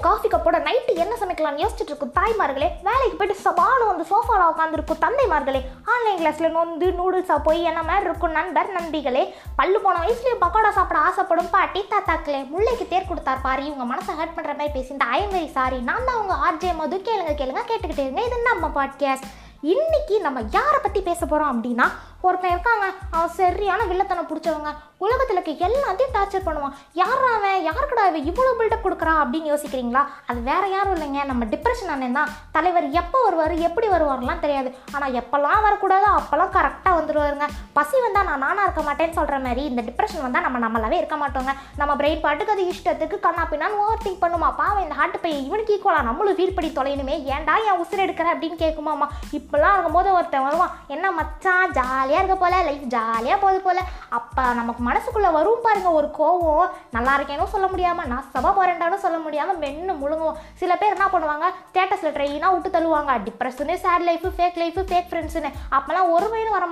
Coffee கப்போட night என்ன சமைக்கலாம்னு யோசிச்சுட்டு இருக்கும். தாய்மார்களே வேலைக்கு போயிட்டு சபானு வந்து சோஃபாவில் உட்காந்துருக்கும் தந்தைமார்களே ஆன்லைன் கிளாஸில் நொந்து நூடுல்ஸாக போய் என்ன மாதிரி இருக்கும் நண்பர் நண்பிகளே? பல்லு போன வயசுலேயும் பக்கோடா சாப்பிட ஆசைப்படும் பாட்டி தாத்தாக்களே முல்லைக்கு தேர் கொடுத்தார் பாரு இவங்க மனசை ஹர்ட் பண்ணுற மாதிரி பேசி இந்த ஐஎம் சாரி நான் தான் உங்க ஆர்ஜே மது கேளுங்க கேளுங்க கேட்டுக்கிட்டே இருங்க. இது நம்ம பாட்காஸ்ட் இன்னைக்கு நம்ம யாரை பற்றி பேச போகிறோம் அப்படின்னா ஒருத்தன் இருக்காங்க அவன் சரியான வில்லத்தனம் பிடிச்சவங்க. உலகத்தில் இருக்க எல்லாத்தையும் டார்ச்சர் பண்ணுவான். யார் அவன்? யாருக்கடா அவன் இவ்வளோ பில்டப் கொடுக்குறா அப்படின்னு யோசிக்கிறீங்களா? அது வேற யாரும் இல்லைங்க. நம்ம டிப்ரெஷன் அண்ணன் தான். தலைவர் எப்போ வருவார் எப்படி வருவார்லாம் தெரியாது. ஆனால் எப்போல்லாம் வரக்கூடாதோ அப்போல்லாம் கரெக்டாக வந்துடுவாருங்க பசி வந்தால் நான் நானாக இருக்க மாட்டேன்னு சொல்கிற மாதிரி இந்த டிப்ரெஷன் வந்தால் நம்ம நம்மளாவே இருக்க மாட்டோங்க. நம்ம பிரெயின் பாட்டுக்கு அது இஷ்டத்துக்கு கண்ணா பின்னான்னு ஓவர் திங்க் பண்ணுமா? பாவம் இந்த ஹார்ட் பையன் இவனுக்கு ஈக்குவலாக நம்மளும் ஃபீல் பண்ணி தொலையணுமே ஏன்டா என் உசுர் எடுக்கிற அப்படின்னு கேட்குமாம்மா இப்போல்லாம் இருக்கும்போது ஒருத்தன் வருவான். என்ன மச்சான் ஜாலியாக இருக்க போல லைஃப் ஜாலியாக போகுது போல. அப்போ நமக்கு மனசுக்குள்ளே வரும் பாருங்க ஒரு கோவம். நல்லா இருக்கேனும் சொல்ல முடியாமல் நான் சபா போறேன்டான்னு சொல்ல முடியாமல் மென்னு முழுங்குவோம் சில பேர் என்ன பண்ணுவாங்க ஸ்டேட்டஸில் ட்ரெயினாக விட்டு தள்ளுவாங்க. Depression sad life fake life fake ஃப்ரெண்ட்ஸுன்னு அப்போல்லாம் ஒரு வயலும் வர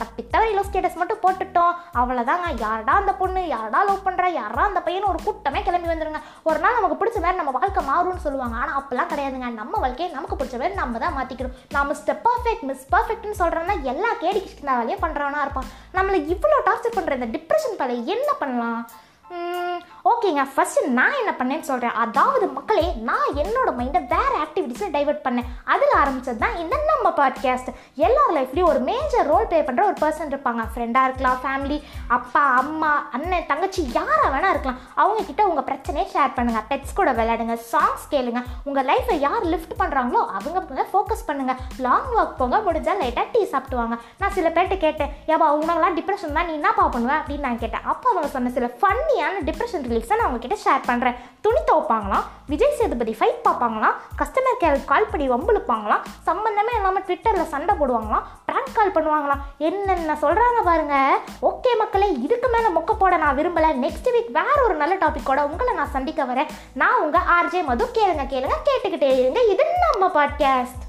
மாட்டாங்க ஆனால் ஸ்டேட்டஸ் மட்டும் போட்டுட்டோம். அவ்வளோதாங்க யாரடா அந்த பொண்ணு? யாரடா லவ் பண்ணுற யாரா அந்த பையன் ஒரு கூட்டமே கிளம்பி வந்துருங்க. ஒரு நாள் நமக்கு பிடிச்ச மாதிரி நம்ம வாழ்க்கை மாறும்னு சொல்லுவாங்க. ஆனால் அப்போல்லாம் கிடையாதுங்க. நம்ம வாழ்க்கையை நமக்கு பிடிச்ச மாதிரி நம்ம தான் மாற்றிக்கிறோம் நாம் ஸ்டெப் பர்ஃபெக்ட் மிஸ் பர்ஃபெக்ட்னு சொல்கிறோன்னா எல்லா கேடி கிருஷ்ணா வேலையும் பண்ணுறவனா இருப்பான். நம்மளை இவ்வளோ டார்ச்சர் பண்ணுற இந்த டிப்ரெஷன் பல என்ன பண்ணலாம்? ஓகேங்க ஃபஸ்ட்டு நான் என்ன பண்ணேன்னு சொல்கிறேன் அதாவது மக்களே நான் என்னோட மைண்டை வேறு ஆக்டிவிட்டீஸில் டைவர்ட் பண்ணேன். அதில் ஆரம்பிச்சது தான் இந்த நம்ம பாட்காஸ்ட் எல்லார் லைஃப்லேயும் ஒரு மேஜர் ரோல் ப்ளே பண்ணுற ஒரு பர்சன் இருப்பாங்க. ஃப்ரெண்டாக இருக்கலாம் ஃபேமிலி அப்பா அம்மா அண்ணன் தங்கச்சி யாராக வேணால் இருக்கலாம். அவங்கக்கிட்ட உங்கள் பிரச்சனையை ஷேர் பண்ணுங்கள் பெட்ஸ் கூட விளையாடுங்க சாங்ஸ் கேளுங்க. உங்கள் லைஃப்பை யார் லிஃப்ட் பண்ணுறாங்களோ அவங்க மேலே ஃபோக்கஸ் பண்ணுங்கள் லாங் வாக் போங்க முடிஞ்சால் லைட்டாக டீ சாப்பிடுவாங்க நான் சில பேர்கிட்ட கேட்டேன் ஏப்பா அவங்களாம் டிப்ரெஷன் தான் நீ என்னப்பா பண்ணுவேன் அப்படின்னு நான் கேட்டேன். அப்போ அவங்க சொன்ன சில ஃபன்னியான டிப்ரெஷன் ரிலீஃப்ஸை நான் உங்ககிட்ட ஷேர் பண்ணுறேன் துணி துவைப்பாங்களாம் விஜய் சேதுபதி ஃபைட் பார்ப்பாங்களாம் கஸ்டமர் கேருக்கு கால் பண்ணி வம்புழுப்பாங்களாம் சம்மந்தமே இல்லாமல் ட்விட்டரில் சண்டை போடுவாங்களாம்? ப்ராங்க் கால் பண்ணுவாங்களாம்? என்னென்ன சொல்கிறாங்க பாருங்க. ஓகே மக்களே இதுக்கு மேலே மொக்க போட நான் விரும்பலை. நெக்ஸ்ட் வீக் வேற ஒரு நல்ல டாப்பிக்கோட உங்களை நான் சந்திக்க வரேன். நான் உங்கள் ஆர்ஜே மது. கேளுங்க கேளுங்க கேட்டுக்கிட்டே இருங்க. இது நம்ம பாட்காஸ்ட்